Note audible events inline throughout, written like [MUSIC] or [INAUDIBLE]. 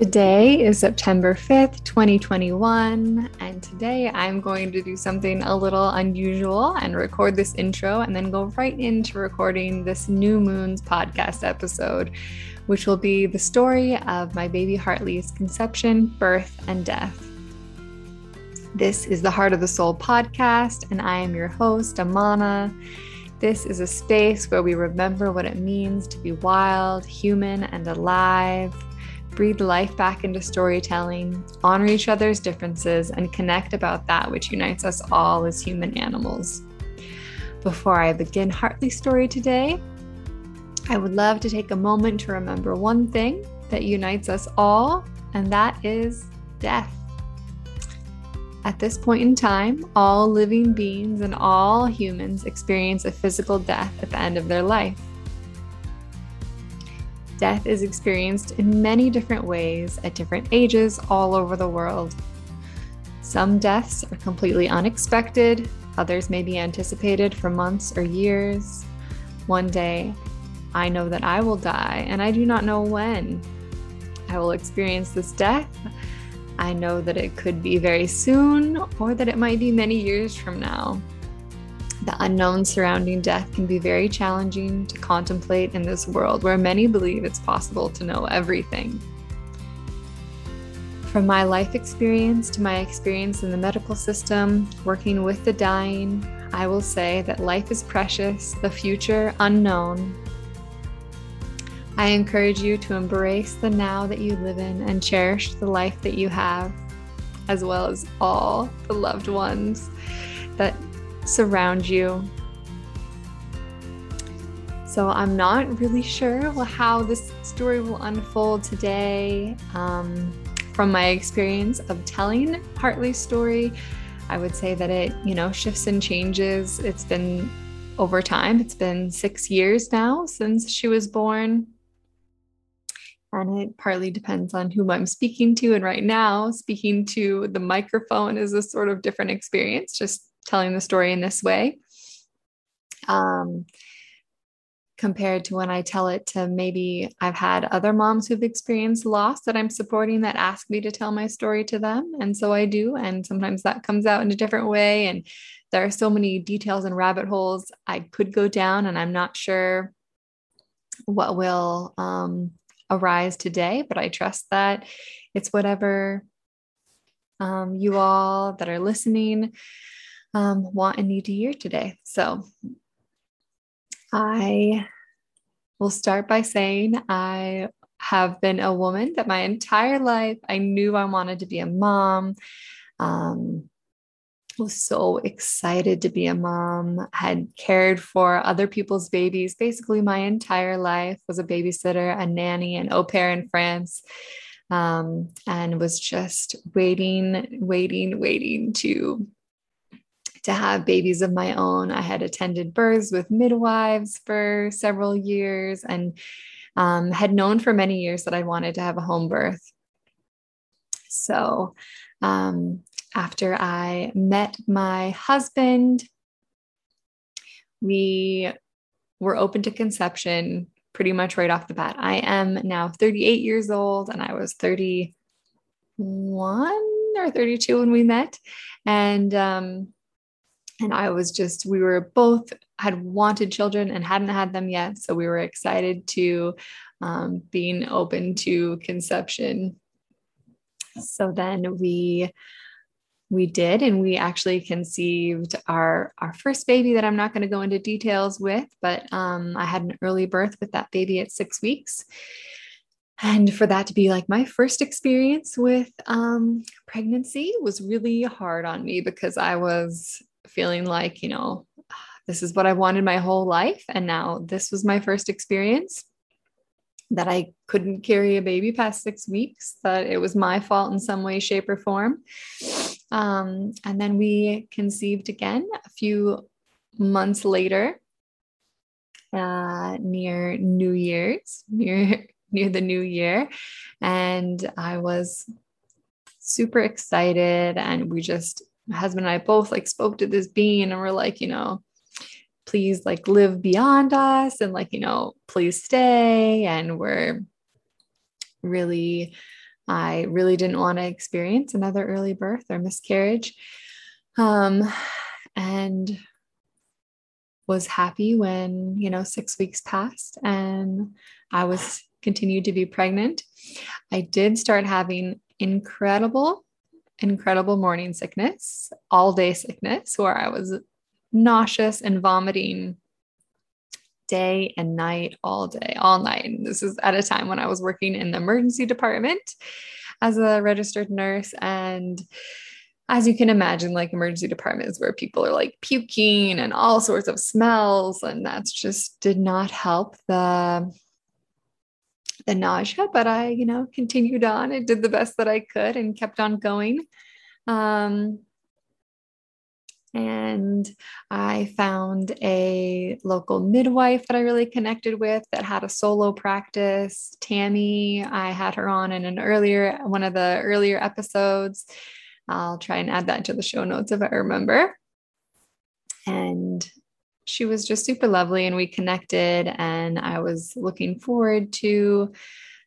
Today is September 5th, 2021, and today I'm going to do something a little unusual and record this intro and then go right into recording this New Moons podcast episode, which will be the story of my baby Heartly's conception, birth, and death. This is the Heart of the Soul podcast, and I am your host, Amana. This is a space where we remember what it means to be wild, human, and alive breathe life back into storytelling, honor each other's differences, and connect about that which unites us all as human animals. Before I begin Heartly's story today, I would love to take a moment to remember one thing that unites us all, and that is death. At this point in time, all living beings and all humans experience a physical death at the end of their life. Death is experienced in many different ways at different ages all over the world. Some deaths are completely unexpected, others may be anticipated for months or years. One day, I know that I will die, and I do not know when. I will experience this death. I know that it could be very soon, or that it might be many years from now. The unknown surrounding death can be very challenging to contemplate in this world where many believe it's possible to know everything. From my life experience to my experience in the medical system, working with the dying, I will say that life is precious, the future unknown. I encourage you to embrace the now that you live in and cherish the life that you have, as well as all the loved ones surround you. So I'm not really sure how this story will unfold today. Um, from my experience of telling Heartly's story, I would say that it, you know, shifts and changes. It's been over time. It's been six years now since she was born. And it partly depends on who I'm speaking to. And right now, speaking to the microphone is a sort of different experience, just telling the story in this way. Um, compared to when I tell it to maybe I've had other moms who've experienced loss that I'm supporting that ask me to tell my story to them. And so I do. And sometimes that comes out in a different way. And there are so many details and rabbit holes I could go down, and I'm not sure what will um, arise today, but I trust that it's whatever um, you all that are listening um, want and need to hear today. So I will start by saying I have been a woman that my entire life I knew I wanted to be a mom. Um, was so excited to be a mom had cared for other people's babies basically my entire life was a babysitter a nanny an au pair in france um, and was just waiting waiting waiting to to have babies of my own. I had attended births with midwives for several years and um, had known for many years that I wanted to have a home birth. So, um, after I met my husband, we were open to conception pretty much right off the bat. I am now 38 years old, and I was 31 or 32 when we met. And um, and I was just, we were both had wanted children and hadn't had them yet. So we were excited to um, being open to conception. So then we we did and we actually conceived our our first baby that i'm not going to go into details with but um, i had an early birth with that baby at six weeks and for that to be like my first experience with um, pregnancy was really hard on me because i was feeling like, you know, this is what I wanted my whole life. And now this was my first experience that I couldn't carry a baby past six weeks, that it was my fault in some way, shape, or form. Um, and then we conceived again a few months later, uh, near New Year's, [LAUGHS] near near the new year, and I was super excited, and we just my husband and I both like spoke to this being and we're like, you know, please like live beyond us and like, you know, please stay. And we're really I really didn't want to experience another early birth or miscarriage. Um, and was happy when, you know, six weeks passed and I was continued to be pregnant. I did start having incredible, incredible morning sickness, all day sickness, where I was nauseous and vomiting day and night, all day, all night. And this is at a time when I was working in the emergency department as a registered nurse. And as you can imagine, like emergency departments where people are like puking and all sorts of smells, and that's just did not help the the nausea. But I, you know, continued on. I did the best that I could and kept on going. Um, and I found a local midwife that I really connected with that had a solo practice. Tammy, I had her on in an earlier one of the earlier episodes. I'll try and add that to the show notes if I remember. And she was just super lovely, and we connected. And I was looking forward to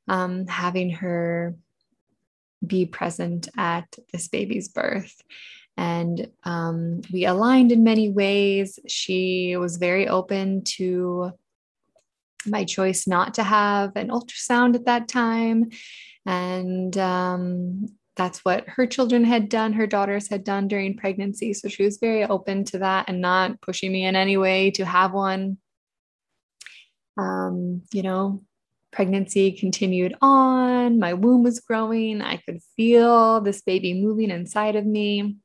um, having her be present at this baby's birth and um, we aligned in many ways. She was very open to my choice not to have an ultrasound at that time. And um, that's what her children had done, her daughters had done during pregnancy. So she was very open to that and not pushing me in any way to have one. Um, you know, pregnancy continued on, my womb was growing, I could feel this baby moving inside of me.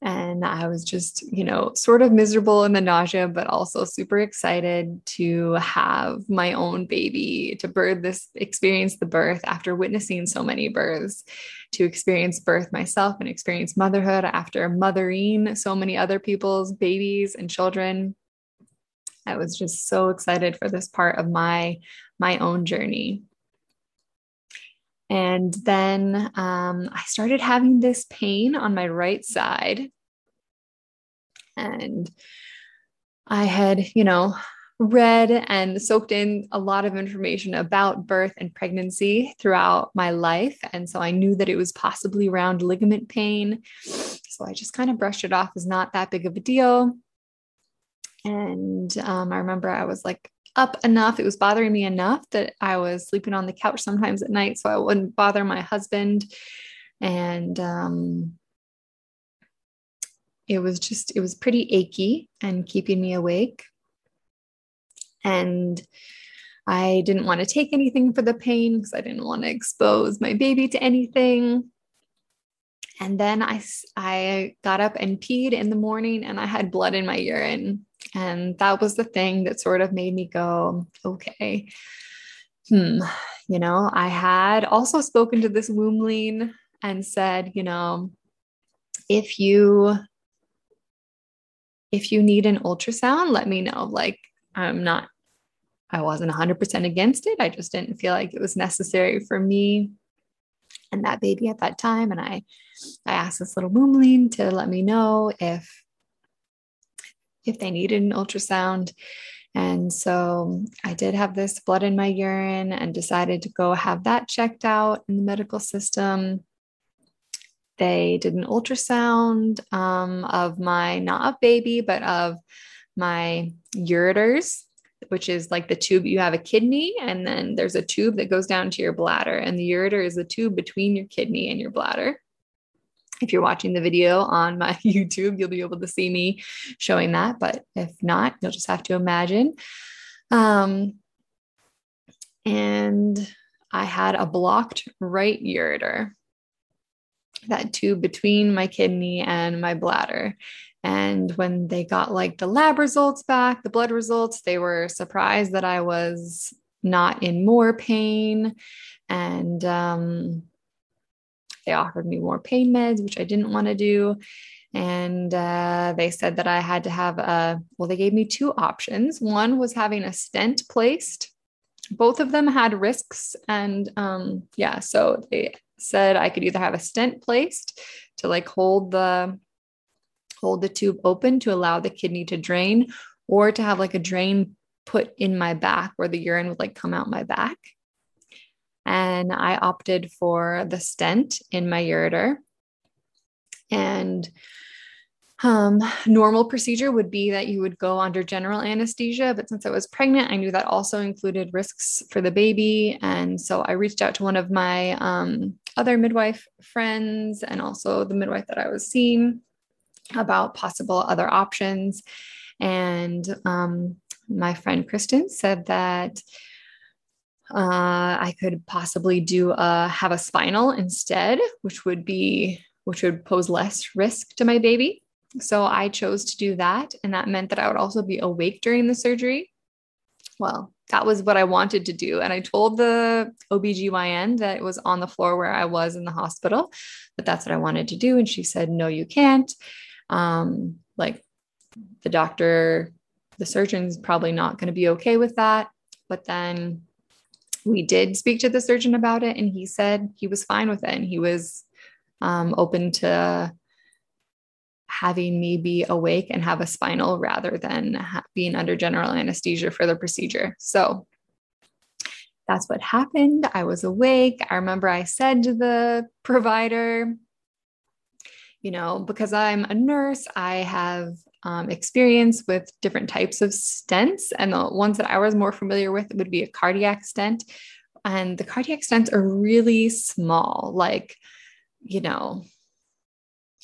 And I was just, you know, sort of miserable in the nausea, but also super excited to have my own baby, to birth this, experience the birth after witnessing so many births, to experience birth myself and experience motherhood after mothering so many other people's babies and children. I was just so excited for this part of my my own journey. And then um, I started having this pain on my right side. And I had, you know, read and soaked in a lot of information about birth and pregnancy throughout my life. And so I knew that it was possibly around ligament pain. So I just kind of brushed it off as not that big of a deal. And um, I remember I was like up enough. It was bothering me enough that I was sleeping on the couch sometimes at night so I wouldn't bother my husband. And um, it was just, it was pretty achy and keeping me awake. And I didn't want to take anything for the pain because I didn't want to expose my baby to anything. And then I, I got up and peed in the morning and I had blood in my urine. And that was the thing that sort of made me go, okay, hmm, you know, I had also spoken to this wombling and said, you know, if you if you need an ultrasound, let me know. Like I'm not I wasn't 100% against it. I just didn't feel like it was necessary for me and that baby at that time and I I asked this little wombling to let me know if if they needed an ultrasound. And so I did have this blood in my urine and decided to go have that checked out in the medical system. They did an ultrasound um, of my, not of baby, but of my ureters, which is like the tube you have a kidney, and then there's a tube that goes down to your bladder. And the ureter is the tube between your kidney and your bladder if you're watching the video on my [LAUGHS] YouTube, you'll be able to see me showing that. But if not, you'll just have to imagine. Um, and I had a blocked right ureter, that tube between my kidney and my bladder. And when they got like the lab results back, the blood results, they were surprised that I was not in more pain. And um, they offered me more pain meds, which I didn't want to do. And uh, they said that I had to have a, well, they gave me two options. One was having a stent placed. Both of them had risks. And um, yeah, so they said I could either have a stent placed to like hold the hold the tube open to allow the kidney to drain or to have like a drain put in my back where the urine would like come out my back And I opted for the stent in my ureter. And um, normal procedure would be that you would go under general anesthesia, but since I was pregnant, I knew that also included risks for the baby. And so I reached out to one of my um, other midwife friends and also the midwife that I was seeing about possible other options. And um, my friend Kristen said that uh, I could possibly do a have a spinal instead, which would be which would pose less risk to my baby. So I chose to do that. And that meant that I would also be awake during the surgery. Well, that was what I wanted to do. And I told the OBGYN that it was on the floor where I was in the hospital, but that's what I wanted to do. And she said, no, you can't. Um, like the doctor, the surgeon's probably not going to be okay with that. But then we did speak to the surgeon about it, and he said he was fine with it. And he was um, open to having me be awake and have a spinal rather than ha- being under general anesthesia for the procedure. So that's what happened. I was awake. I remember I said to the provider, you know, because I'm a nurse, I have um, experience with different types of stents. And the ones that I was more familiar with would be a cardiac stent. And the cardiac stents are really small, like, you know,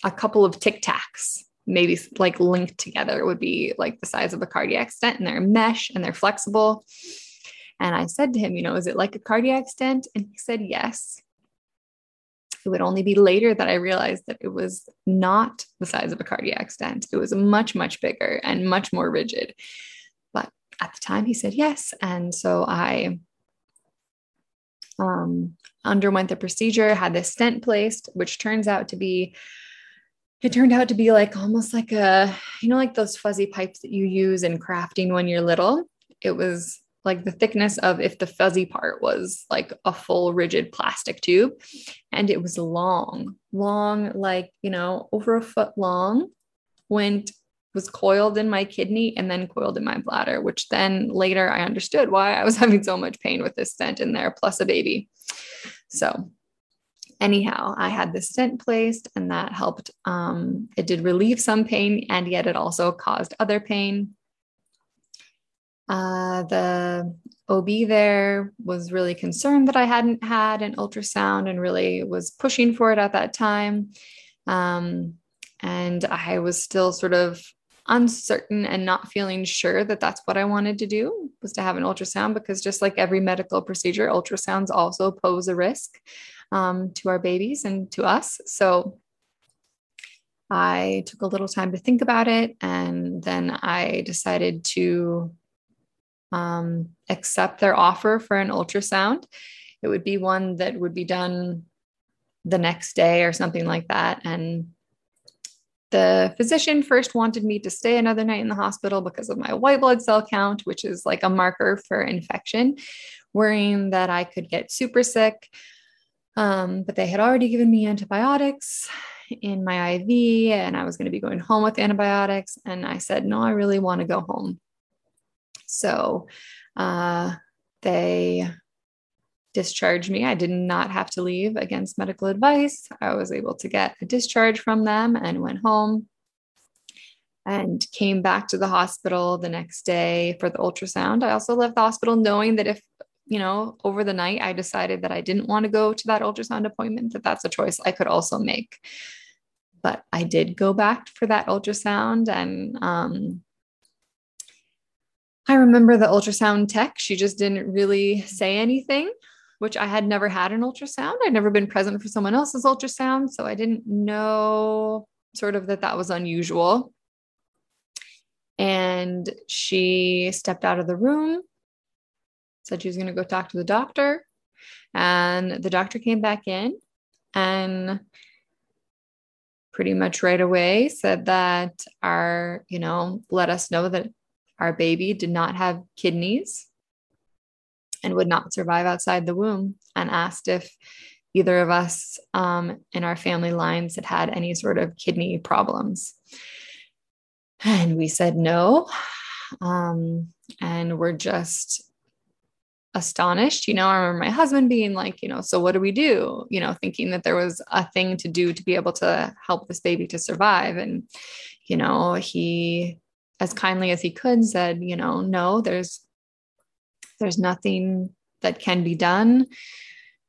a couple of tic tacs, maybe like linked together, would be like the size of a cardiac stent, and they're mesh and they're flexible. And I said to him, you know, is it like a cardiac stent? And he said, yes. It would only be later that I realized that it was not the size of a cardiac stent. It was much, much bigger and much more rigid. But at the time, he said yes. And so I um, underwent the procedure, had this stent placed, which turns out to be it turned out to be like almost like a you know like those fuzzy pipes that you use in crafting when you're little it was like the thickness of if the fuzzy part was like a full rigid plastic tube and it was long long like you know over a foot long went was coiled in my kidney and then coiled in my bladder which then later i understood why i was [LAUGHS] having so much pain with this stent in there plus a baby so anyhow, I had the stent placed and that helped. Um, it did relieve some pain and yet it also caused other pain. Uh, the OB there was really concerned that I hadn't had an ultrasound and really was pushing for it at that time. Um, and I was still sort of uncertain and not feeling sure that that's what I wanted to do was to have an ultrasound because just like every medical procedure, ultrasounds also pose a risk um, to our babies and to us. So I took a little time to think about it. And then I decided to um, accept their offer for an ultrasound. It would be one that would be done the next day or something like that. And the physician first wanted me to stay another night in the hospital because of my white blood cell count, which is like a marker for infection, worrying that I could get super sick. Um, but they had already given me antibiotics in my IV, and I was going to be going home with antibiotics. And I said, no, I really want to go home. So uh, they discharged me. I did not have to leave against medical advice. I was able to get a discharge from them and went home and came back to the hospital the next day for the ultrasound. I also left the hospital knowing that if you know, over the night, I decided that I didn't want to go to that ultrasound appointment, that that's a choice I could also make. But I did go back for that ultrasound. And um, I remember the ultrasound tech, she just didn't really say anything, which I had never had an ultrasound. I'd never been present for someone else's ultrasound. So I didn't know sort of that that was unusual. And she stepped out of the room said she was going to go talk to the doctor. And the doctor came back in and pretty much right away said that our, you know, let us know that our baby did not have kidneys and would not survive outside the womb and asked if either of us um, in our family lines had had any sort of kidney problems. And we said no. Um, and we're just astonished. You know, I remember my husband being like, you know, so what do we do? You know, thinking that there was a thing to do to be able to help this baby to survive. And, you know, he, as kindly as he could, said, you know, no, there's, there's nothing that can be done.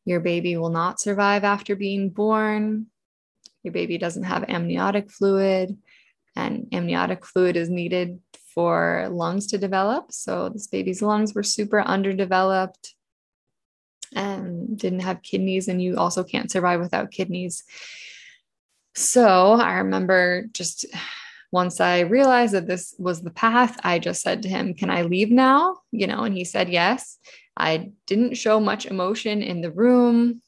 Your baby will not survive after being born. Your baby doesn't have amniotic fluid, and amniotic fluid is needed for lungs to develop. So this baby's lungs were super underdeveloped and didn't have kidneys, and you also can't survive without kidneys. So I remember just once I realized that this was the path, I just said to him, Can I leave now? You know, and he said yes. I didn't show much emotion in the room.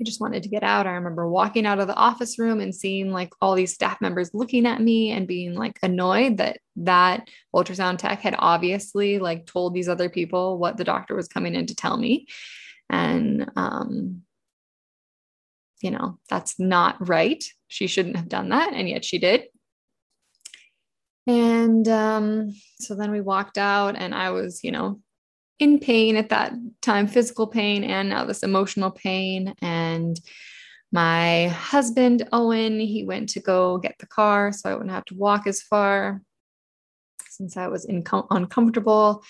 I just wanted to get out. I remember walking out of the office room and seeing like all these staff members looking at me and being like annoyed that that ultrasound tech had obviously like told these other people what the doctor was coming in to tell me. And um you know, that's not right. She shouldn't have done that and yet she did. And um so then we walked out and I was, you know, in pain at that time, physical pain and now this emotional pain. And my husband, Owen, he went to go get the car so I wouldn't have to walk as far since I was inco- uncomfortable.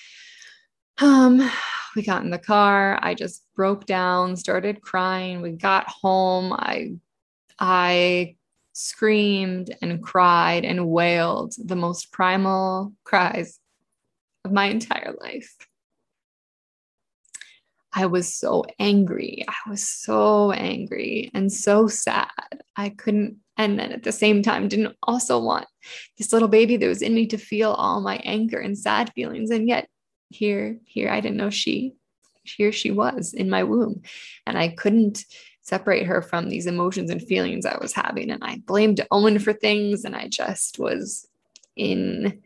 Um, we got in the car. I just broke down, started crying. We got home. I I screamed and cried and wailed the most primal cries of my entire life. I was so angry. I was so angry and so sad. I couldn't, and then at the same time, didn't also want this little baby that was in me to feel all my anger and sad feelings. And yet, here, here, I didn't know she, here she was in my womb. And I couldn't separate her from these emotions and feelings I was having. And I blamed Owen for things. And I just was in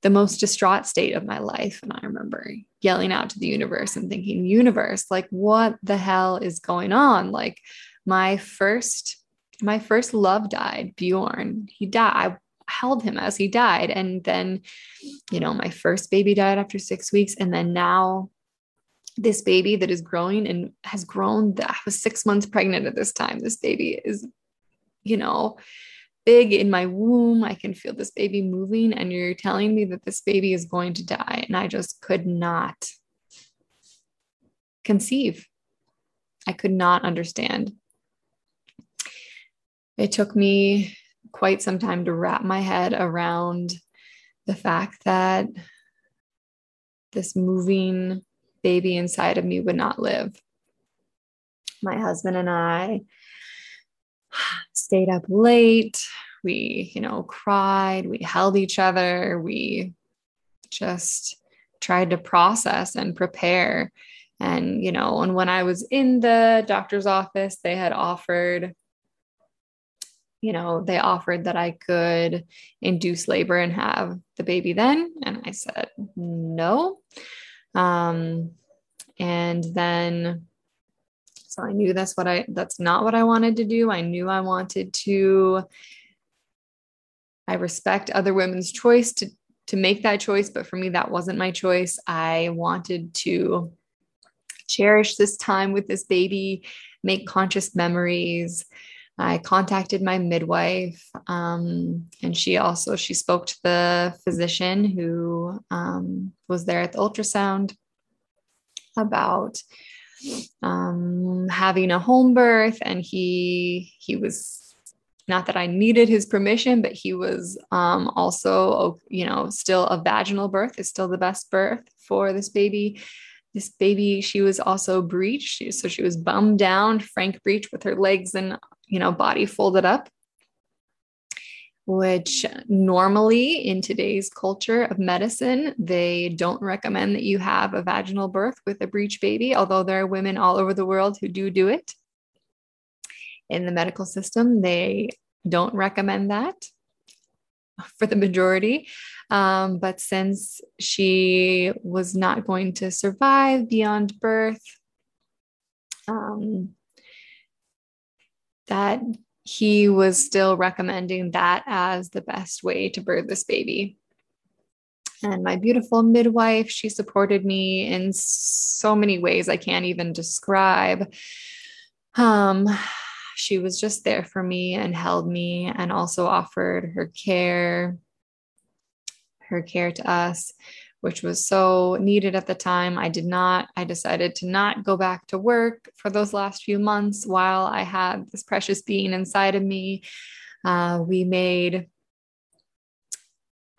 the most distraught state of my life. And I remember yelling out to the universe and thinking, universe, like, what the hell is going on? Like, my first, my first love died, Bjorn. He died. I held him as he died. And then, you know, my first baby died after six weeks. And then now this baby that is growing and has grown, I was six months pregnant at this time. This baby is, you know, big in my womb. I can feel this baby moving, and you're telling me that this baby is going to die. And I just could not conceive. I could not understand. It took me quite some time to wrap my head around the fact that this moving baby inside of me would not live. My husband and I stayed up late. We, you know, cried, we held each other, we just tried to process and prepare. And, you know, and when I was in the doctor's office, they had offered, you know, they offered that I could induce labor and have the baby then. And I said, no. Um, and then so I knew that's what I that's not what I wanted to do. I knew I wanted to I respect other women's choice to to make that choice, but for me that wasn't my choice. I wanted to cherish this time with this baby, make conscious memories. I contacted my midwife, um, and she also she spoke to the physician who um, was there at the ultrasound about um, having a home birth, and he he was not that I needed his permission, but he was um, also, you know, still a vaginal birth is still the best birth for this baby. This baby, she was also breeched, so she was bummed down, frank breech with her legs and you know body folded up which normally in today's culture of medicine, they don't recommend that you have a vaginal birth with a breech baby, although there are women all over the world who do do it. In the medical system, they don't recommend that [LAUGHS] for the majority. Um, but since she was not going to survive beyond birth, um, that he was still recommending that as the best way to birth this baby. and my beautiful midwife. She supported me in so many ways I can't even describe. Um, she was just there for me and held me and also offered her care, her care to us, which was so needed at the time. I did not, I decided to not go back to work for those last few months while I had this precious being inside of me. Uh, we made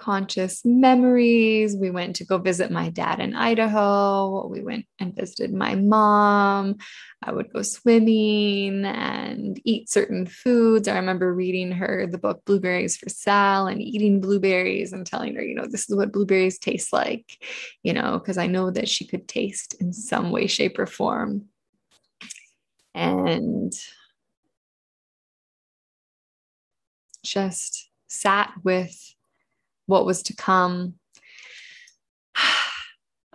conscious memories. We went to go visit my dad in Idaho. We went and visited my mom. I would go swimming and eat certain foods. I remember reading her the book Blueberries for Sal and eating blueberries and telling her, you know, this is what blueberries taste like, you know, because I know that she could taste in some way, shape, or form. And just sat with what was to come.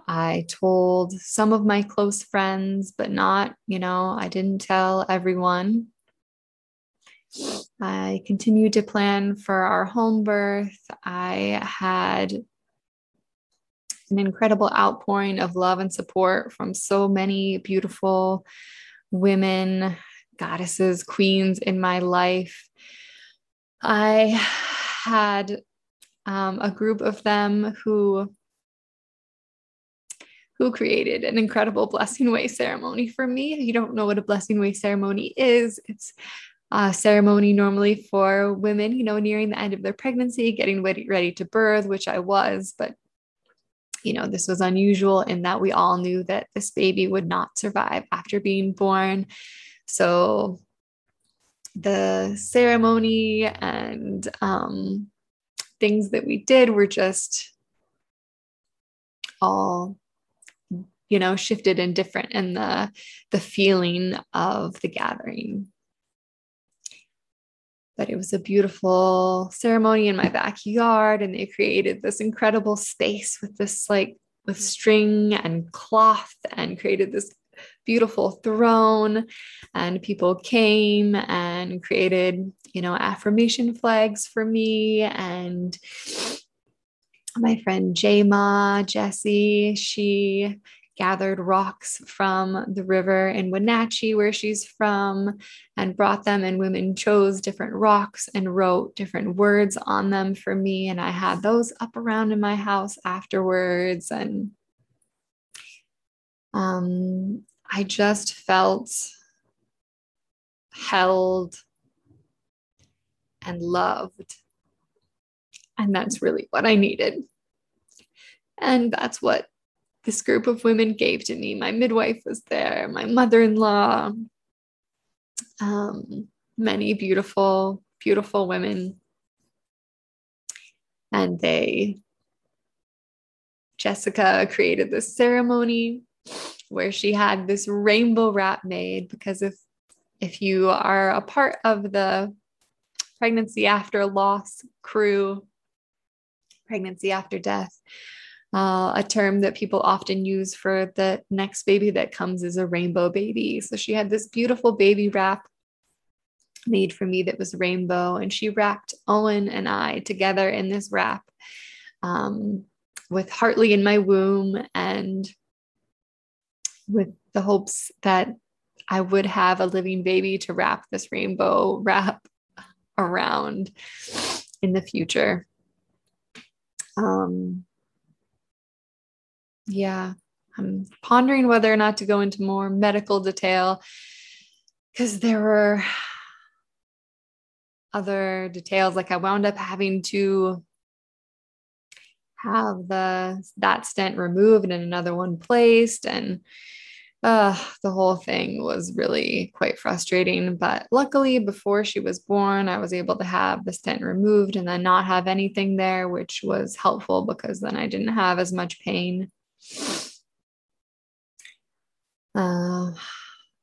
I told some of my close friends, but not, you know, I didn't tell everyone. I continued to plan for our home birth. I had an incredible outpouring of love and support from so many beautiful women, goddesses, queens in my life. I had um, a group of them who who created an incredible blessing way ceremony for me. If you don't know what a blessing way ceremony is, it's a ceremony normally for women, you know, nearing the end of their pregnancy, getting ready, ready to birth, which I was, but you know, this was unusual in that we all knew that this baby would not survive after being born. So the ceremony and um, things that we did were just all you know shifted and different in the the feeling of the gathering. But it was a beautiful ceremony in my backyard and they created this incredible space with this like with string and cloth and created this beautiful throne and people came and created you know affirmation flags for me and my friend Jama Jessie she gathered rocks from the river in Wenatchee, where she's from, and brought them. And women chose different rocks and wrote different words on them for me. And I had those up around in my house afterwards. And um, I just felt held and loved. And that's really what I needed. And that's what this group of women gave to me. My midwife was there, my mother in law, um, many beautiful, beautiful women. And they, Jessica created this ceremony where she had this rainbow wrap made because if if you are a part of the pregnancy after loss crew pregnancy after death uh, a term that people often use for the next baby that comes is a rainbow baby. So she had this beautiful baby wrap made for me that was rainbow and she wrapped owen and i together in this wrap um, with heartly in my womb and with the hopes that I would have a living baby to wrap this rainbow wrap around in the future. Um, yeah, I'm pondering whether or not to go into more medical detail because there were other details. Like I wound up having to have the that stent removed and another one placed and uh, the whole thing was really quite frustrating. But luckily, before she was born, I was able to have the stent removed and then not have anything there, which was helpful because then I didn't have as much pain, uh,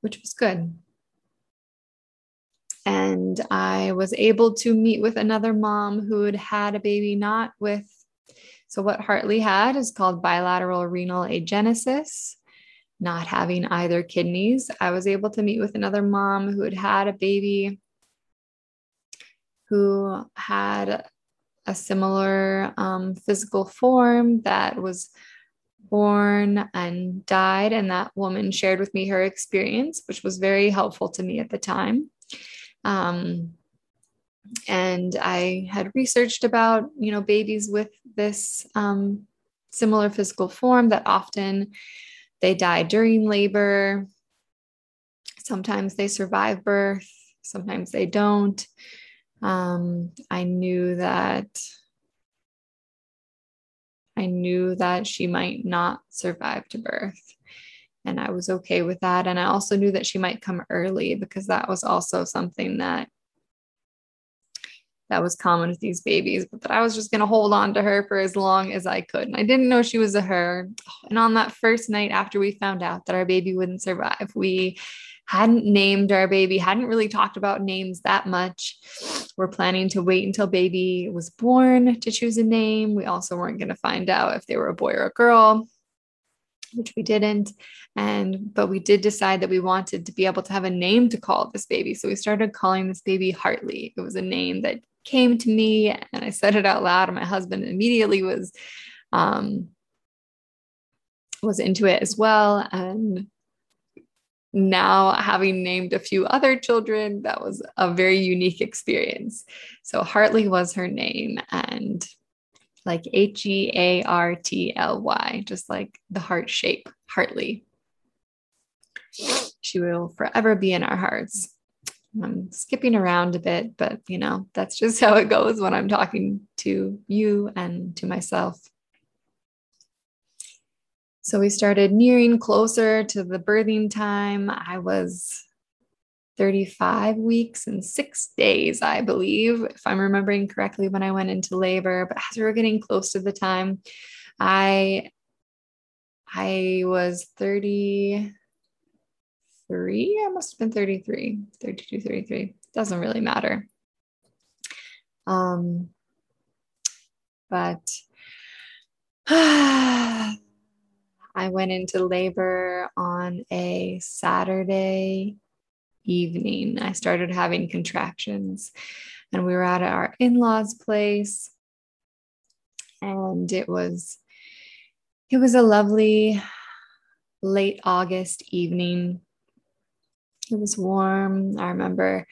which was good. And I was able to meet with another mom who had had a baby not with so, what Heartly had is called bilateral renal agenesis, not having either kidneys. I was able to meet with another mom who had had a baby who had a similar um, physical form that was born and died. And that woman shared with me her experience, which was very helpful to me at the time. Um, and I had researched about, you know, babies with this um, similar physical form that often they die during labor. Sometimes they survive birth, sometimes they don't. Um, I knew that I knew that she might not survive to birth. And I was okay with that. And I also knew that she might come early because that was also something that that was common with these babies, but that I was just going to hold on to her for as long as I could. And I didn't know she was a her. And on that first night after we found out that our baby wouldn't survive, we hadn't named our baby, hadn't really talked about names that much. We're planning to wait until baby was born to choose a name. We also weren't going to find out if they were a boy or a girl, which we didn't. And but we did decide that we wanted to be able to have a name to call this baby. So we started calling this baby Heartly. It was a name that came to me and I said it out loud and my husband immediately was um was into it as well and now having named a few other children, that was a very unique experience. So Heartly was her name and like H E A R T L Y, just like the heart shape, Heartly. She will forever be in our hearts. I'm skipping around a bit, but you know, that's just [LAUGHS] how it goes when I'm talking to you and to myself. So we started nearing closer to the birthing time. I was 35 weeks and six days, I believe, if I'm remembering correctly, when I went into labor. But as we were getting close to the time, I I was 33. I must have been 33, 32, 33. Doesn't really matter. Um, but [SIGHS] I went into labor on a Saturday evening. I started having contractions, and we were at our in law's place. And it was it was a lovely late August evening. It was warm. I remember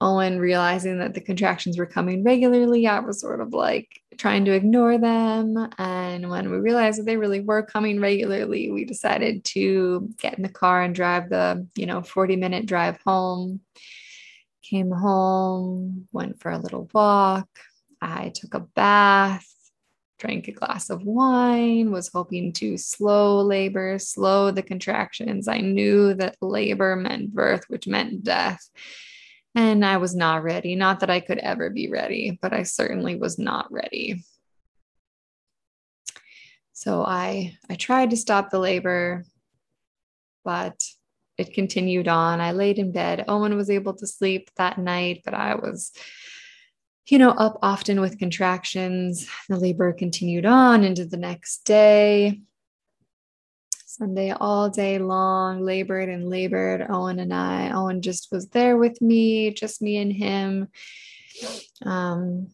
Owen realizing that the contractions were coming regularly, I was sort of like trying to ignore them. And when we realized that they really were coming regularly, we decided to get in the car and drive the, you know, 40 minute drive home. Came home, went for a little walk. I took a bath, drank a glass of wine, was hoping to slow labor, slow the contractions. I knew that labor meant birth, which meant death. And I was not ready. Not that I could ever be ready, but I certainly was not ready. So I I tried to stop the labor, but it continued on. I laid in bed. Owen was able to sleep that night, but I was you know, up often with contractions. The labor continued on into the next day. Sunday all day long, labored and labored. Owen and I, Owen just was there with me, just me and him. Um,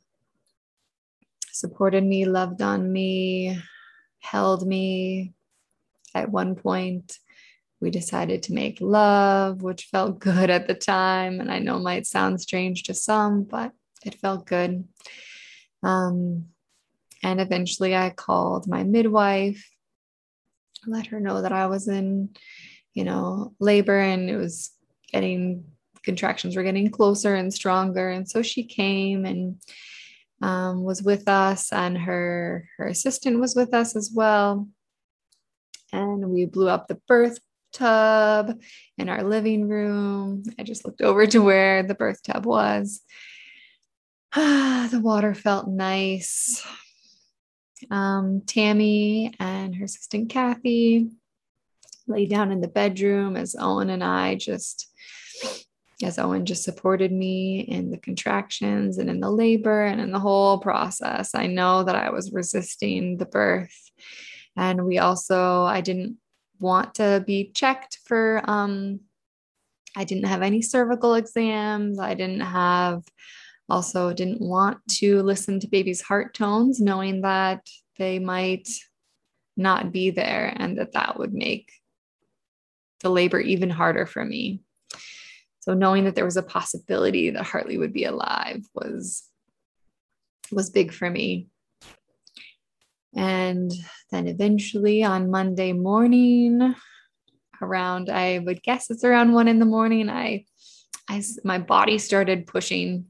supported me, loved on me, held me. At one point, we decided to make love, which felt [LAUGHS] good at the time. And I know might sound strange to some, but it felt good. Um, and eventually, I called my midwife let her know that I was in, you know, labor and it was getting contractions were getting closer and stronger. And so she came and um, was with us, and her her assistant was with us as well. And we blew up the birth tub in our living room. I just looked over to where the birth tub was. Ah, [SIGHS] the water felt nice um, Tammy and her assistant Kathy lay down in the bedroom as Owen and I just, as Owen just supported me in the contractions and in the labor and in the whole process. I know that I was resisting the birth. And we also, I didn't want to be checked for, um, I didn't have any cervical exams. I didn't have also didn't want to listen to baby's heart tones, knowing that they might not be there and that that would make the labor even harder for me. So knowing that there was a possibility that Heartly would be alive was was big for me. And then eventually on Monday morning, around I would guess it's around one in the morning, I I my body started pushing,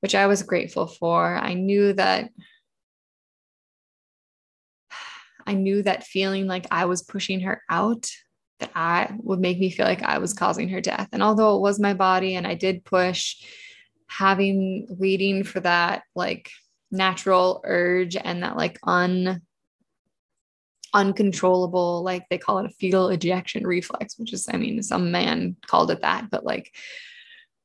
which I was grateful for. I knew that I knew that feeling like I was pushing her out that I would make me feel like I was causing her death. And although it was my body and I did push, having waiting for that like natural urge and that like un uncontrollable like they call it a fetal ejection reflex which is i mean some man called it that but like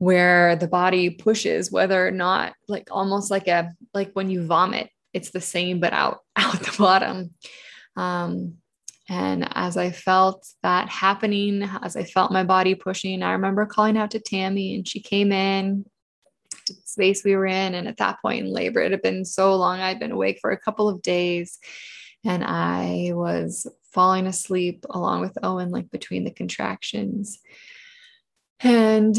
where the body pushes whether or not like almost like a like when you vomit it's the same but out [LAUGHS] out the bottom um and as I felt that happening, as I felt my body pushing, I remember calling out to Tammy and she came in to the space we were in. And at that point in labor, it had been so long. I'd been awake for a couple of days and I was falling asleep along with Owen, like between the contractions. And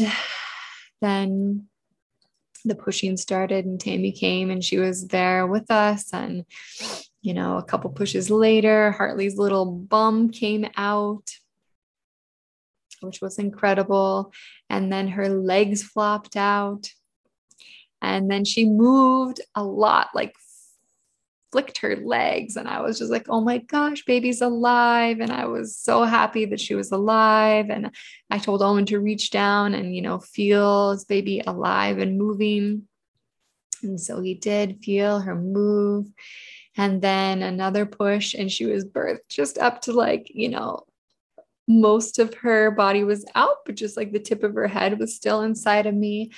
then the pushing started and Tammy came and she was there with us and you know, a couple pushes later, Heartly's little bum came out, which was incredible. And then her legs flopped out. And then she moved a lot, like flicked her legs. And I was just like, oh my gosh, baby's alive. And I was so happy that she was alive. And I told Owen to reach down and, you know, feel his baby alive and moving. And so he did feel her move and then another push and she was birthed just up to like you know most of her body was out but just like the tip of her head was still inside of me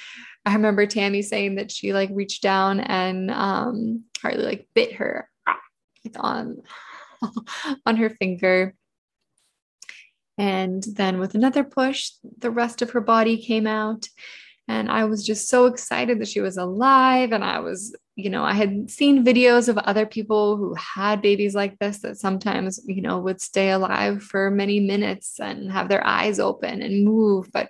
i remember tammy saying that she like reached down and um Heartly like bit her like [LAUGHS] on [LAUGHS] on her finger and then with another push the rest of her body came out and I was just so excited that she was alive. And I was, you know, I had seen videos of other people who had babies like this that sometimes, you know, would stay alive for many minutes and have their eyes open and move. But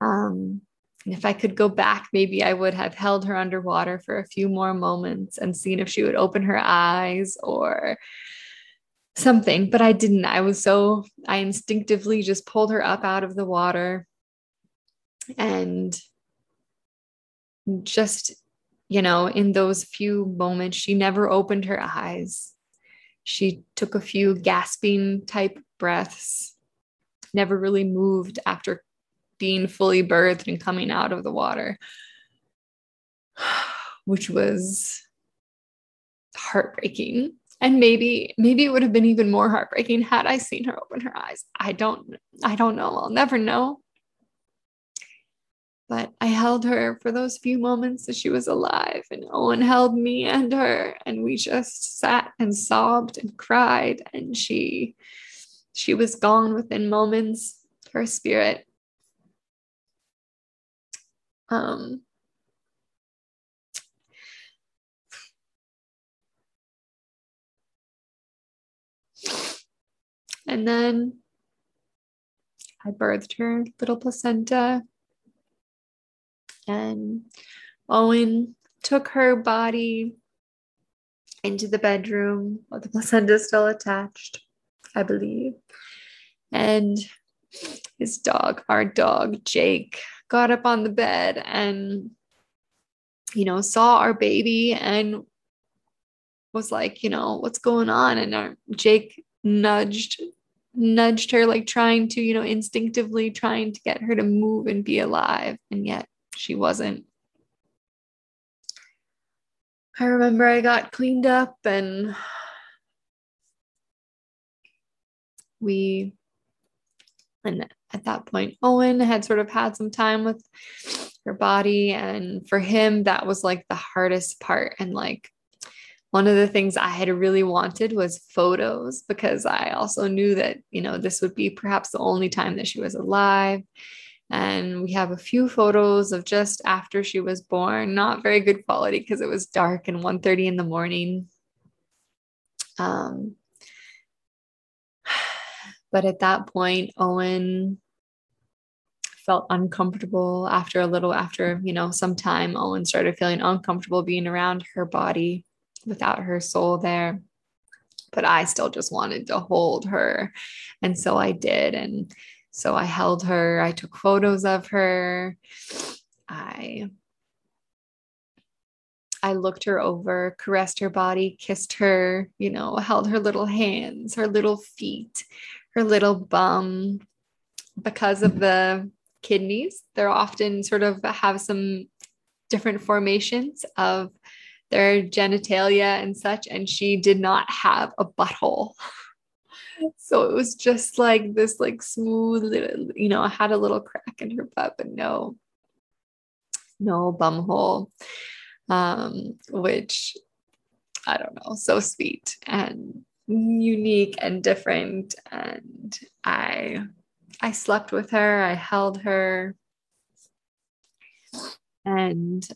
um, if I could go back, maybe I would have held her underwater for a few more moments and seen if she would open her eyes or something. But I didn't. I was so, I instinctively just pulled her up out of the water and just you know in those few moments she never opened her eyes she took a few gasping type breaths never really moved after being fully birthed and coming out of the water [SIGHS] which was heartbreaking and maybe maybe it would have been even more heartbreaking had i seen her open her eyes i don't i don't know i'll never know but I held her for those few moments that she was alive, and Owen held me and her, and we just sat and sobbed and cried. And she, she was gone within moments. Her spirit, um, and then I birthed her little placenta and Owen took her body into the bedroom with the placenta still attached, I believe. And his dog, our dog, Jake, got up on the bed and, you know, saw our baby and was like, you know, what's going on? And our Jake nudged nudged her like trying to you know instinctively trying to get her to move and be alive and yet she wasn't. I remember I got cleaned up and we, and at that point, Owen had sort of had some time with her body. And for him, that was like the hardest part. And like, one of the things I had really wanted was photos because I also knew that, you know, this would be perhaps the only time that she was alive And we have a few photos of just after she was born, not very good quality because it was dark and 1:30 in the morning. Um, but at that point, Owen felt uncomfortable after a little after you know some time owen started feeling uncomfortable being around her body without her soul there. But i still just wanted to hold her. And so i did. And so i held her. I took photos of her. I I looked her over, caressed her body, kissed her, you know, held her little hands, her little feet, her little bum. Because of the kidneys. They're often sort of have some different formations of their genitalia and such. And she did not have a butthole. [LAUGHS] So it was just like this, like smooth little, you know, I had a little crack in her butt, but no, no bum hole. Um, which I don't know, so sweet and unique and different. And I I slept with her, I held her, and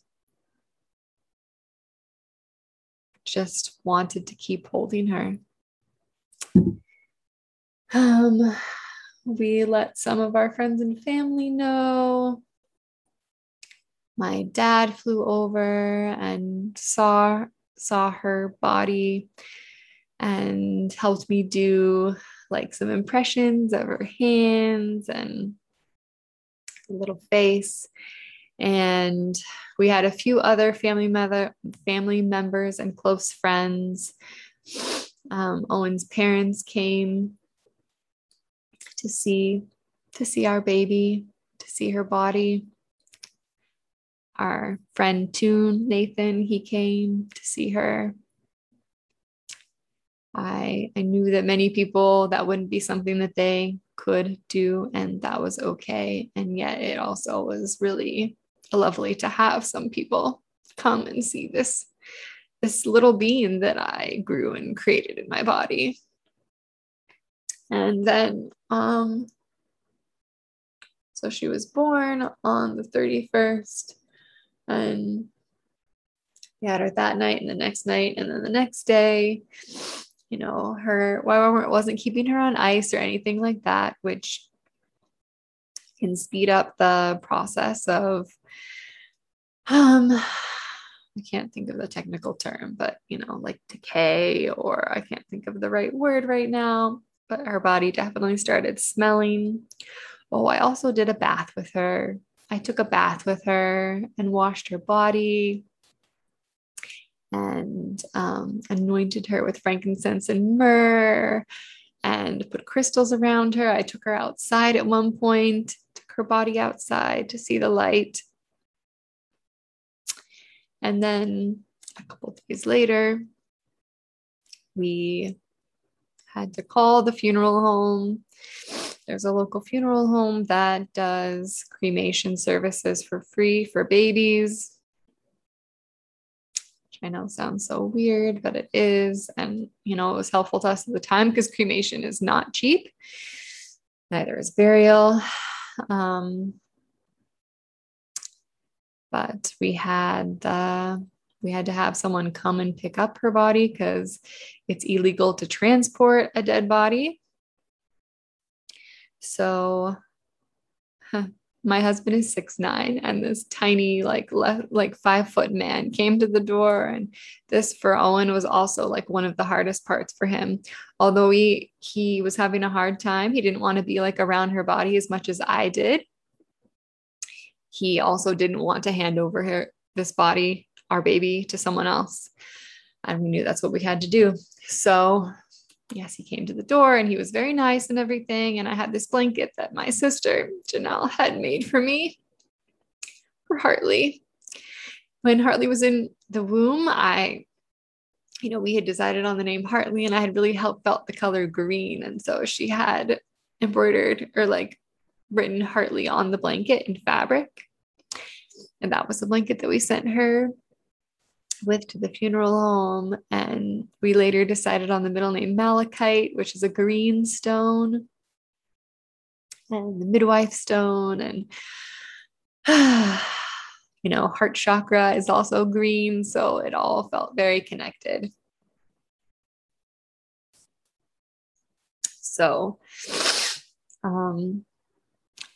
just wanted to keep holding her. Um, we let some of our friends and family know. My dad flew over and saw saw her body and helped me do like some impressions of her hands and little face. And we had a few other family mother family members and close friends. Um, Owen's parents came to see to see our baby, to see her body. Our friend Toon, Nathan, he came to see her. I, I knew that many people that wouldn't be something that they could do, and that was okay. And yet, it also was really lovely to have some people come and see this this little being that I grew and created in my body. And then, um, so she was born on the 31st, and we had her that night and the next night, and then the next day you know, her why wasn't keeping her on ice or anything like that, which can speed up the process of um I can't think of the technical term, but you know, like decay, or I can't think of the right word right now. But her body definitely started smelling. Oh, I also did a bath with her. I took a bath with her and washed her body, and um, anointed her with frankincense and myrrh and put crystals around her. I took her outside at one point, took her body outside to see the light. And then a couple days later, we had to call the funeral home. There's a local funeral home that does cremation services for free for babies. I know it sounds so weird, but it is. And, you know, it was helpful to us at the time because cremation is not cheap, neither is burial. Um, but we had uh, we had to have someone come and pick up her body because it's illegal to transport a dead body. So my husband is six nine and this tiny like left like five foot man came to the door and this for owen was also like one of the hardest parts for him. Although he he was having a hard time he didn't want to be like around her body as much as i did. He also didn't want to hand over her this body our baby to someone else. And we knew that's what we had to do. So yes, he came to the door and he was very nice and everything. And I had this blanket that my sister Janelle had made for me for Heartly. When Heartly was in the womb, I, you know, we had decided on the name Heartly and I had really helped felt the color green. And so she had embroidered or like written Heartly on the blanket in fabric. And that was the blanket that we sent her with to the funeral home. And we later decided on the middle name Malachite, which is a green stone. and the midwife stone and [SIGHS] you know heart chakra is also green so it all felt very connected so um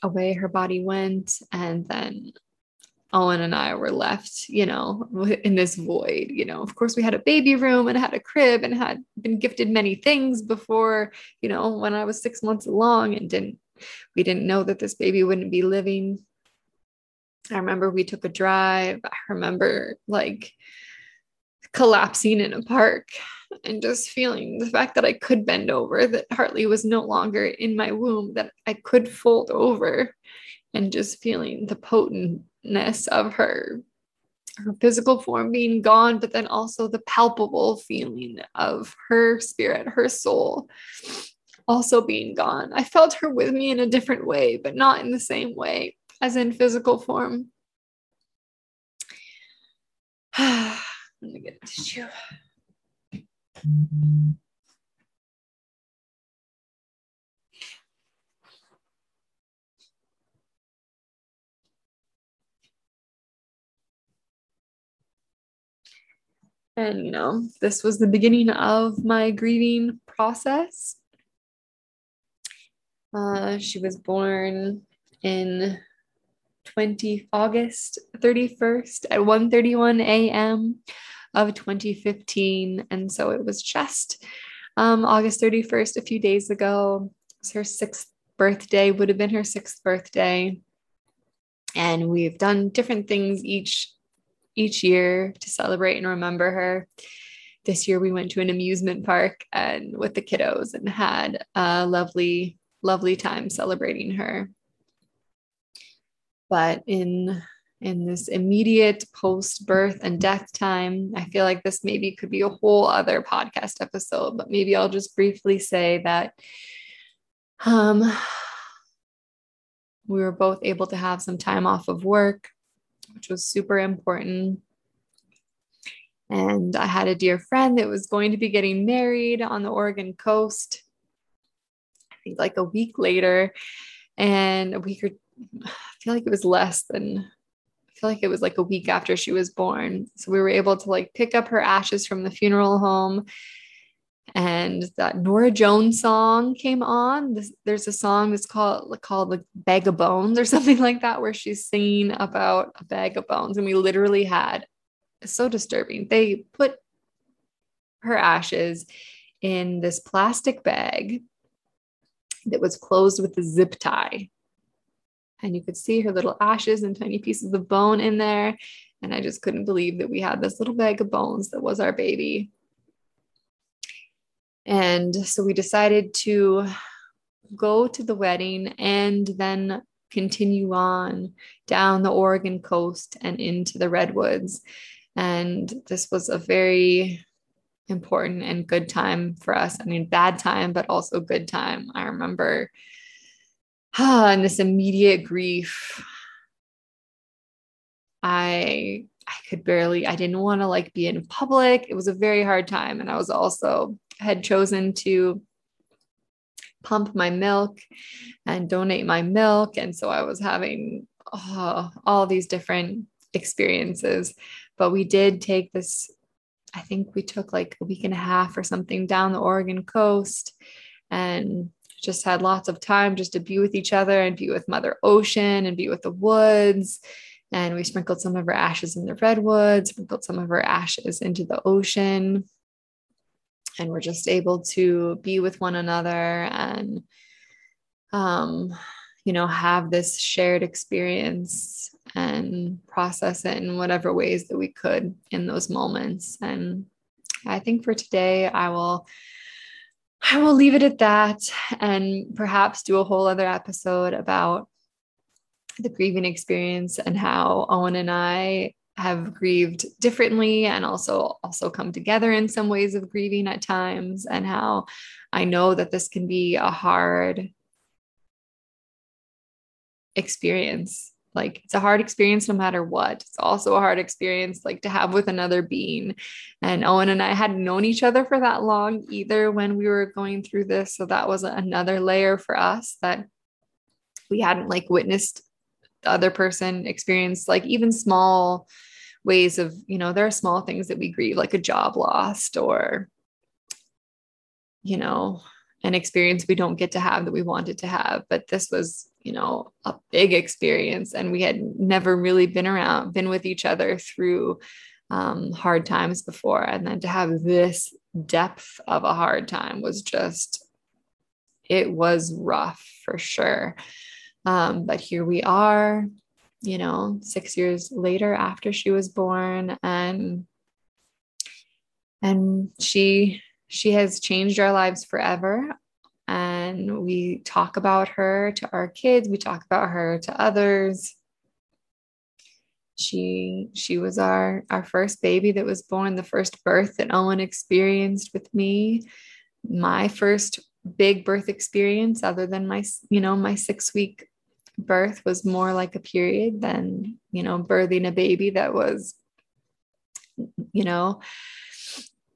away her body went and then Owen and I were left, you know, in this void. You know, of course, we had a baby room and had a crib and had been gifted many things before, you know, when I was six months along and didn't, we didn't know that this baby wouldn't be living. I remember we took a drive. I remember like collapsing in a park and just feeling the fact that I could bend over, that Heartly was no longer in my womb, that I could fold over, and just feeling the potentness of her her physical form being gone, but then also the palpable feeling of her spirit, her soul also being gone. I felt her with me in a different way, but not in the same way as in physical form. [SIGHS] Let me get a tissue. And, you know, this was the beginning of my grieving process. Uh, she was born in 20 August 31st at 1:31 a.m of 2015. And so it was just um, August 31st, a few days ago. It was her sixth birthday, would have been her sixth birthday. And we've done different things each each year to celebrate and remember her. This year we went to an amusement park and with the kiddos and had a lovely, lovely time celebrating her. But in in this immediate post birth and death time. I feel like this maybe could be a whole other podcast episode, but maybe I'll just briefly say that um, we were both able to have some time off of work, which was super important. And I had a dear friend that was going to be getting married on the Oregon coast, I think like a week later. And a week or I feel like it was less than I feel like it was like a week after she was born. So we were able to like pick up her ashes from the funeral home. And that Norah Jones song came on. This, there's a song that's called called like "Bag of Bones" or [LAUGHS] something like that, where she's singing about a bag of bones. And we literally had so disturbing. They put her ashes in this plastic bag that was closed with a zip tie and you could see her little ashes and tiny pieces of bone in there. And I just couldn't believe that we had this little bag of bones that was our baby. And so we decided to go to the wedding and then continue on down the Oregon coast and into the redwoods. And this was a very important and good time for us. I mean, bad time, but also good time. I remember ah, and this immediate grief. I I could barely, I didn't want to like be in public. It was a very hard time. And I was also had chosen to pump my milk and donate my milk. And so I was having oh, all these different experiences. But we did take this, I think we took like a week and a half or something down the Oregon coast and just had lots of time just to be with each other and be with Mother Ocean and be with the woods. And we sprinkled some of her ashes in the redwoods, sprinkled some of her ashes into the ocean. And we're just able to be with one another and, um, you know, have this shared experience and process it in whatever ways that we could in those moments. And I think for today, I will I will leave it at that and perhaps do a whole other episode about the grieving experience and how Owen and I have grieved differently and also also come together in some ways of grieving at times and how I know that this can be a hard experience like it's a hard experience no matter what. It's also a hard experience like to have with another being. And Owen and I hadn't known each other for that long either when we were going through this. So that was another layer for us that we hadn't like witnessed the other person experience like even small ways of, you know, there are small things that we grieve, like a job lost or, you know, an experience we don't get to have that we wanted to have. But this was, you know, a big experience. And we had never really been around, been with each other through um, hard times before. And then to have this depth of a hard time was just, it was rough for sure. Um, but here we are, you know, six years later after she was born, and and she she has changed our lives forever. And we talk about her to our kids, we talk about her to others. She she was our our first baby that was born, the first birth that Owen experienced with me, my first big birth experience other than my you know my 6 week birth was more like a period than, you know, birthing a baby that was, you know,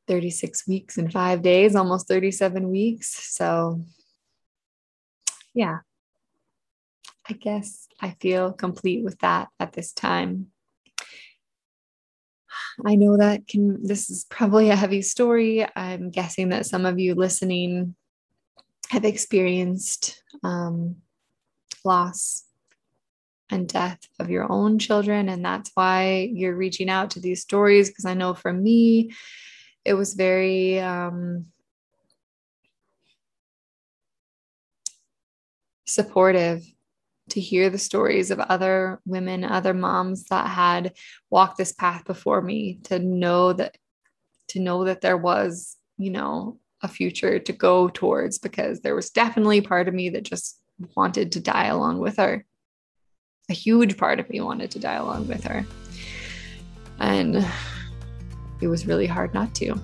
36 weeks and five days, almost 37 weeks. So, yeah, I guess I feel complete with that at this time. I know that can, this is probably a heavy story. I'm guessing that some of you listening have experienced um, loss and death of your own children. And that's why you're reaching out to these stories. Because I know for me, it was very, um, supportive to hear the stories of other women, other moms that had walked this path before me, to know that to know that there was, you know, a future to go towards because there was definitely part of me that just wanted to die along with her. A huge part of me wanted to die along with her. And it was really hard not to.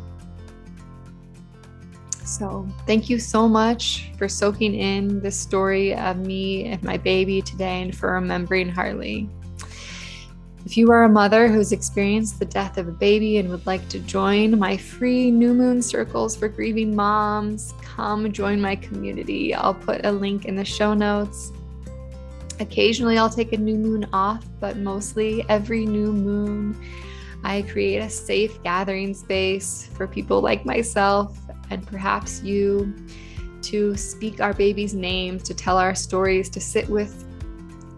So, thank you so much for soaking in this story of me and my baby today and for remembering Heartly. If you are a mother who's experienced the death of a baby and would like to join my free new moon circles for grieving moms, come join my community. I'll put a link in the show notes. Occasionally, I'll take a new moon off, but mostly every new moon, I create a safe gathering space for people like myself and perhaps you to speak our baby's names, to tell our stories, to sit with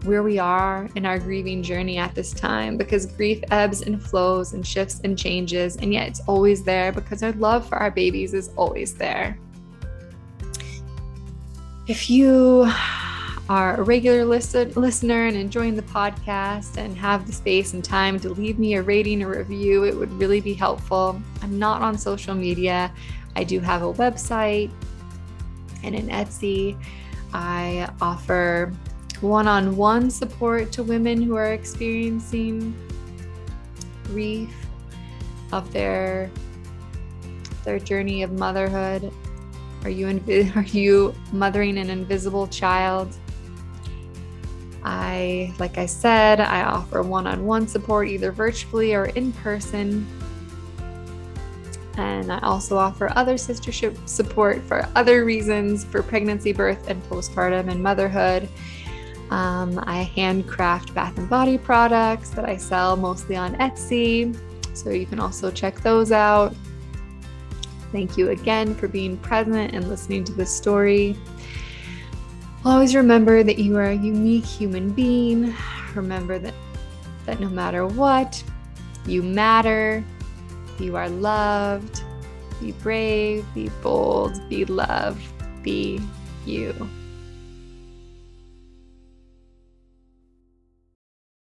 where we are in our grieving journey at this time because grief ebbs and flows and shifts and changes, and yet it's always there because our love for our babies is always there. If you are a regular listen, listener and enjoying the podcast and have the space and time to leave me a rating or review, it would really be helpful. I'm not on social media. I do have a website and an Etsy. I offer one on one support to women who are experiencing grief of their their journey of motherhood. Are you [LAUGHS] are you mothering an invisible child? I like i said i offer one-on-one support either virtually or in person. And I also offer other sistership support for other reasons for pregnancy, birth, and postpartum and motherhood. Um, I handcraft bath and body products that I sell mostly on Etsy. So you can also check those out. Thank you again for being present and listening to this story. Always remember that you are a unique human being. Remember that, that no matter what, you matter, you are loved. Be brave, be bold, be loved, be you.